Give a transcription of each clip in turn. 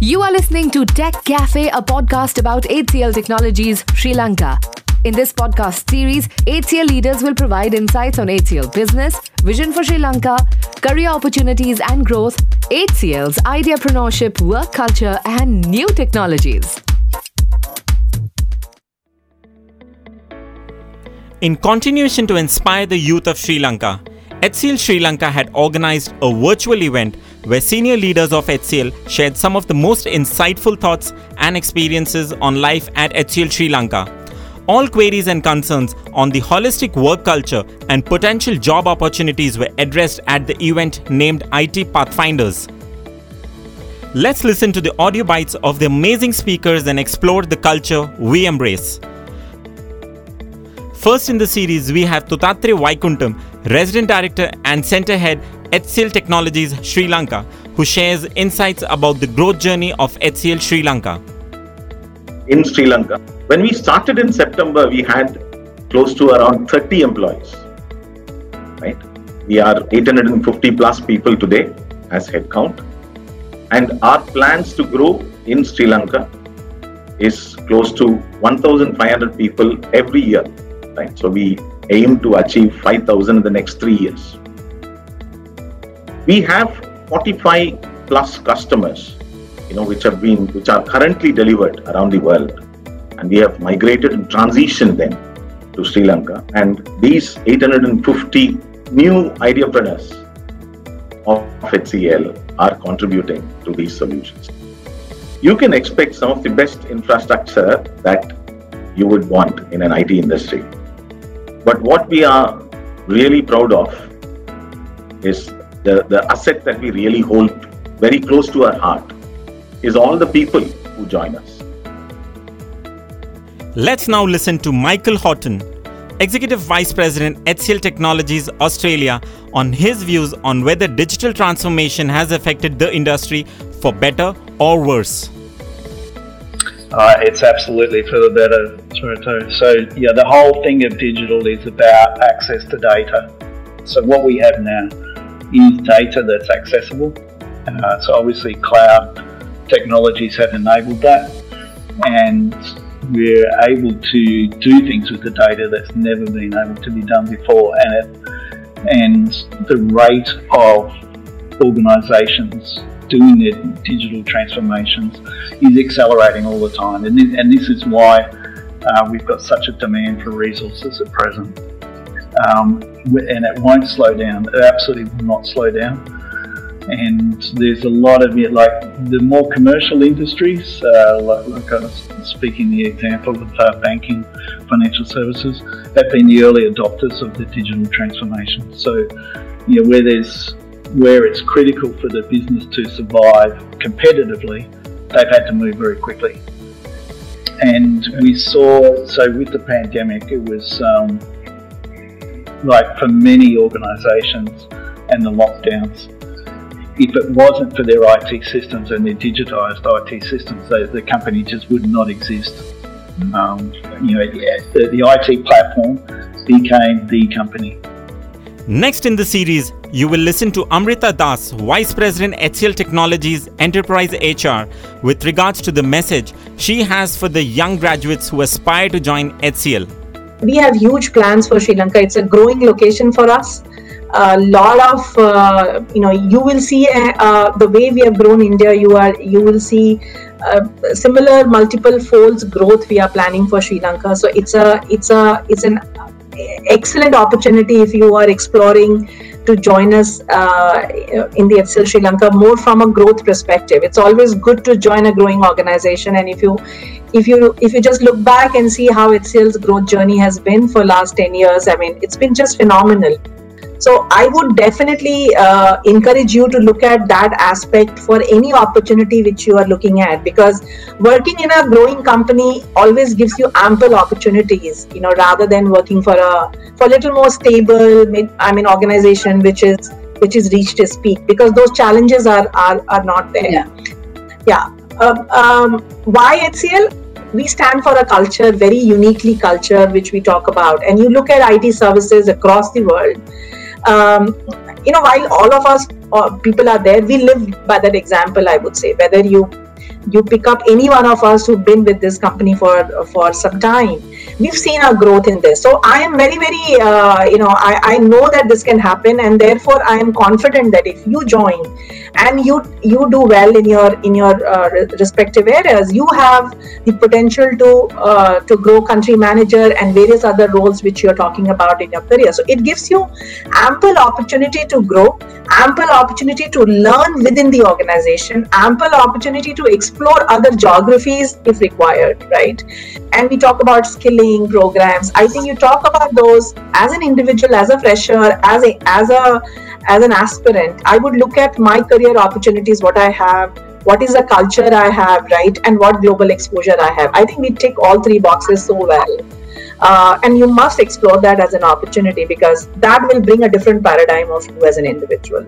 You are listening to Tech Cafe, a podcast about HCL Technologies Sri Lanka. In this podcast series, HCL leaders will provide insights on HCL business, vision for Sri Lanka, career opportunities and growth, HCL's ideapreneurship, work culture, and new technologies. In continuation to inspire the youth of Sri Lanka, HCL Sri Lanka had organized a virtual event where senior leaders of HCL shared some of the most insightful thoughts and experiences on life at HCL Sri Lanka. All queries and concerns on the holistic work culture and potential job opportunities were addressed at the event named IT Pathfinders. Let's listen to the audio bites of the amazing speakers and explore the culture we embrace. First in the series, we have Thuthatre Vaikuntham, Resident Director and Center Head, HCL Technologies Sri Lanka, who shares insights about the growth journey of HCL Sri Lanka. In Sri Lanka, when we started in September, we had close to around 30 employees. Right? We are 850 plus people today as headcount. And our plans to grow in Sri Lanka is close to 1,500 people every year right? So we aim to achieve 5,000 in the next three years. We have 45 plus customers, you know, which have been, which are currently delivered around the world, and we have migrated and transitioned them to Sri Lanka. And these 850 new ideapreneurs of HCL are contributing to these solutions. You can expect some of the best infrastructure that you would want in an IT industry. But what we are really proud of is the, the asset that we really hold very close to our heart is all the people who join us. Let's now listen to Michael Horton, Executive Vice President HCL Technologies Australia, on his views on whether digital transformation has affected the industry for better or worse. Uh, it's absolutely for the better, Toronto. So yeah, the whole thing of digital is about access to data. So what we have now is data that's accessible. Uh, so obviously, cloud technologies have enabled that, and we're able to do things with the data that's never been able to be done before. And it, and the rate of organisations doing their digital transformations is accelerating all the time. And this, and this is why uh, we've got such a demand for resources at present. Um, and it won't slow down. It absolutely will not slow down. And there's a lot of it, like the more commercial industries, uh, like, like, I was speaking the example of uh, banking, financial services, have been the early adopters of the digital transformation. So, you know, where there's where it's critical for the business to survive competitively, they've had to move very quickly. And we saw, so with the pandemic, it was um, like for many organisations and the lockdowns, if it wasn't for their IT systems and their digitised IT systems, the, the company just would not exist. Um, you know, the, the IT platform became the company. Next in the series, you will listen to Amrita Das, Vice President HCL Technologies Enterprise HR, with regards to the message she has for the young graduates who aspire to join HCL. We have huge plans for Sri Lanka. It's a growing location for us. A lot of uh, you know, you will see uh, uh, the way we have grown India. You are you will see uh, similar multiple folds growth we are planning for Sri Lanka. So it's a it's a it's an excellent opportunity if you are exploring to join us uh, in the HCL Sri Lanka more from a growth perspective. It's always good to join a growing organization, and if you if you if you just look back and see how HCL's growth journey has been for last 10 years, I mean, it's been just phenomenal. So I would definitely uh, encourage you to look at that aspect for any opportunity which you are looking at because working in a growing company always gives you ample opportunities, you know, rather than working for a for a little more stable, I mean, organization which is which is reached its peak because those challenges are are, are not there. Yeah. yeah. Uh, um, why HCL? we stand for a culture very uniquely culture which we talk about. And you look at it services across the world um, you know while all of us uh, people are there we live by that example i would say. Whether you you pick up any one of us who've been with this company for for some time we've seen our growth in this. So i am very very uh, you know I, I know that this can happen and therefore i am confident that if you join and you you do well in your in your uh, respective areas. You have the potential to uh, to grow country manager and various other roles which you're talking about in your career. So it gives you ample opportunity to grow ample opportunity to learn within the organization ample opportunity to explore other geographies if required right? And we talk about skilling programs. I think you talk about those as an individual as a fresher as a as a as an aspirant i would look at my career opportunities what i have what is the culture i have right and what global exposure i have i think we tick all three boxes so well uh, and you must explore that as an opportunity because that will bring a different paradigm of you as an individual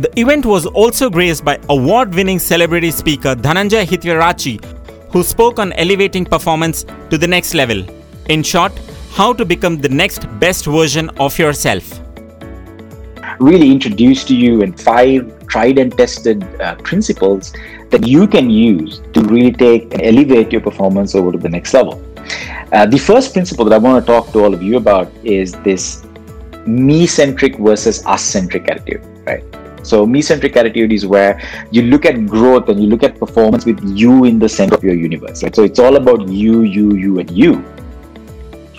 the event was also graced by award winning celebrity speaker Dhananjay Hettiarachchi, who spoke on elevating performance to the next level. In short, how to become the next best version of yourself. Really introduce to you in five tried and tested uh, principles that you can use to really take and elevate your performance over to the next level. Uh, the first principle that I want to talk to all of you about is this me centric versus us centric attitude, right? So, me centric attitude is where you look at growth and you look at performance with you in the center of your universe, right? So, it's all about you, you, you, and you.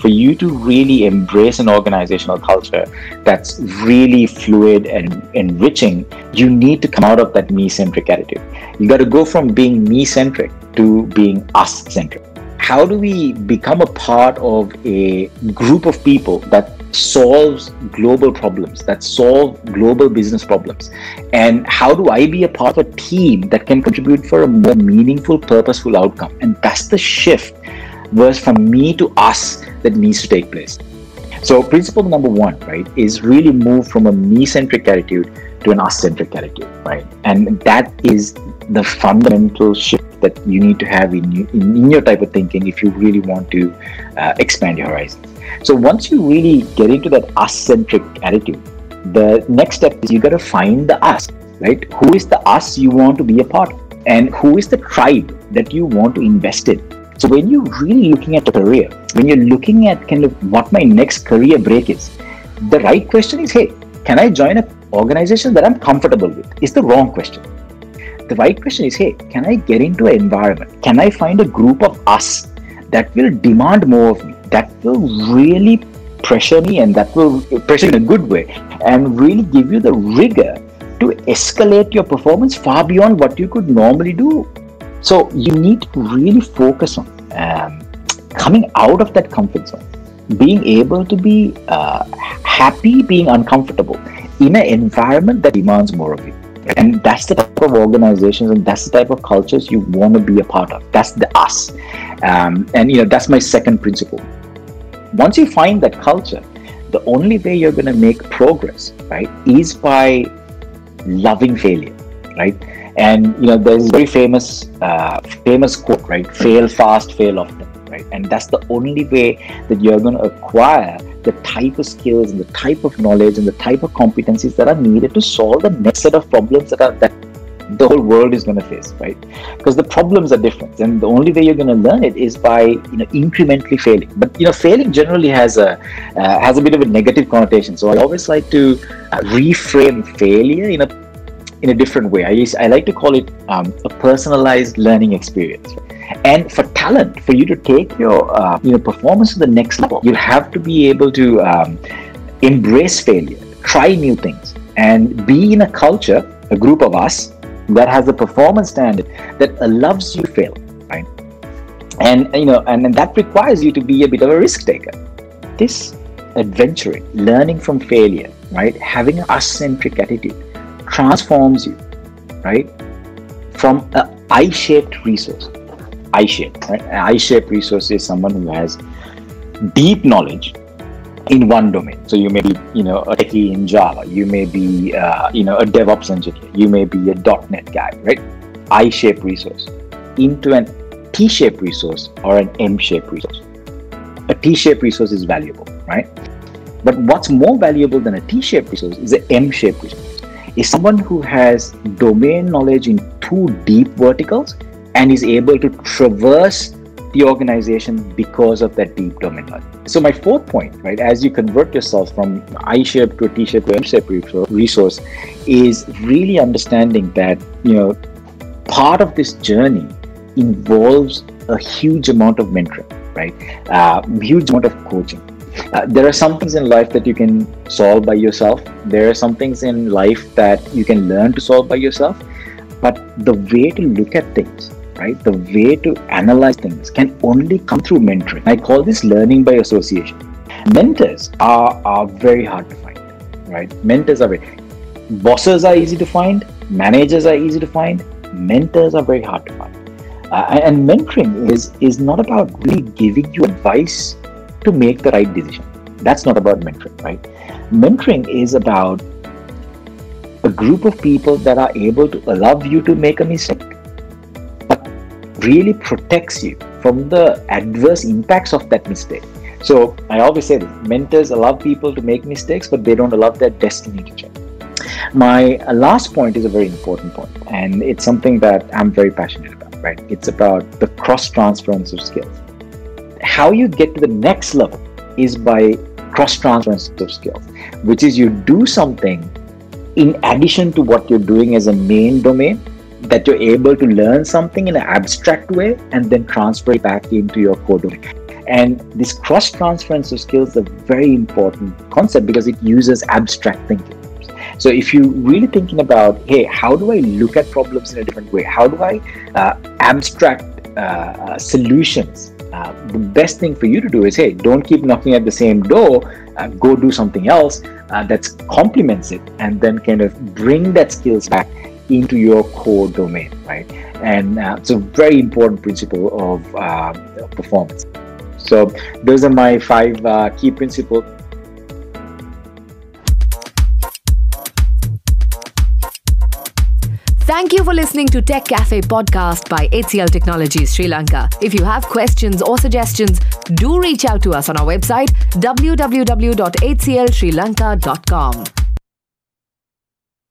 For you to really embrace an organizational culture that's really fluid and enriching, you need to come out of that me centric attitude. You got to go from being me centric to being us centric. How do we become a part of a group of people that solves global problems, that solve global business problems? And how do I be a part of a team that can contribute for a more meaningful, purposeful outcome? And that's the shift was from me to us that needs to take place. So, principle number one, right, is really move from a me centric attitude to an us centric attitude, right? And that is the fundamental shift that you need to have in, in, in your type of thinking if you really want to uh, expand your horizons. So once you really get into that us-centric attitude, the next step is you got to find the us, right? Who is the us you want to be a part of, and who is the tribe that you want to invest in. So when you're really looking at a career, when you're looking at kind of what my next career break is, the right question is, hey, can I join an organization that I'm comfortable with? Is the wrong question. The right question is, hey, can I get into an environment? Can I find a group of us that will demand more of me? that will really pressure me and that will pressure in a good way and really give you the rigor to escalate your performance far beyond what you could normally do. So you need to really focus on um, coming out of that comfort zone, being able to be uh, happy, being uncomfortable in an environment that demands more of you. And that's the type of organizations and that's the type of cultures you want to be a part of. That's the us. Um, and you know that's my second principle once you find that culture, the only way you're going to make progress, right, is by loving failure, right? And you know, there's a very famous, uh, famous quote, right? Fail fast, fail often, right? And that's the only way that you're going to acquire the type of skills and the type of knowledge and the type of competencies that are needed to solve the next set of problems that are that the whole world is going to face, right? Because the problems are different, and the only way you're going to learn it is by you know incrementally failing. But you know, failing generally has a uh, has a bit of a negative connotation. So I always like to uh, reframe failure in a in a different way. I I like to call it um, a personalized learning experience. And for talent, for you to take your uh, you know performance to the next level, you have to be able to um, embrace failure, try new things, and be in a culture, a group of us that has a performance standard that allows you fail, right? And you know, and, and that requires you to be a bit of a risk taker. This adventuring, learning from failure, right? Having an us-centric attitude transforms you, right? From a I-shaped resource. I-shaped, right? An I-shaped resource is someone who has deep knowledge in one domain. So you may be, you know, a techie in Java. You may be, uh, you know, a DevOps engineer. You may be a .NET guy, right? I-shaped resource into an T-shaped resource or an M-shaped resource. A T-shaped resource is valuable, right? But what's more valuable than a T-shaped resource is an M-shaped resource. Is someone who has domain knowledge in two deep verticals and is able to traverse the organization because of that deep domain knowledge. So my fourth point, right, as you convert yourself from I-shaped to a T-shaped to M-shaped resource, is really understanding that you know part of this journey involves a huge amount of mentoring, right? Uh, huge amount of coaching. Uh, there are some things in life that you can solve by yourself. There are some things in life that you can learn to solve by yourself. But the way to look at things right? The way to analyze things can only come through mentoring. I call this learning by association. Mentors are, are very hard to find, right? Mentors are very, bosses are easy to find, managers are easy to find, mentors are very hard to find. Uh, and mentoring is, is not about really giving you advice to make the right decision. That's not about mentoring, right? Mentoring is about a group of people that are able to allow you to make a mistake but really protects you from the adverse impacts of that mistake. So I always say this mentors allow people to make mistakes, but they don't allow their destiny to change. My uh, last point is a very important point, and it's something that I'm very passionate about, right? It's about the cross transference of skills. How you get to the next level is by cross transference of skills, which is you do something in addition to what you're doing as a main domain that you're able to learn something in an abstract way and then transfer it back into your core domain. And this cross transference of skills is a very important concept because it uses abstract thinking. So if you're really thinking about, hey, how do I look at problems in a different way? How do I uh, abstract uh, uh, solutions? Uh, the best thing for you to do is, hey, don't keep knocking at the same door. Uh, go do something else uh, that complements it, and then kind of bring that skills back into your core domain, right? And uh, it's a very important principle of uh, performance. So those are my five key principles. Thank you for listening to Tech Cafe podcast by HCL Technologies Sri Lanka. If you have questions or suggestions, do reach out to us on our website www.hclsrilanka.com.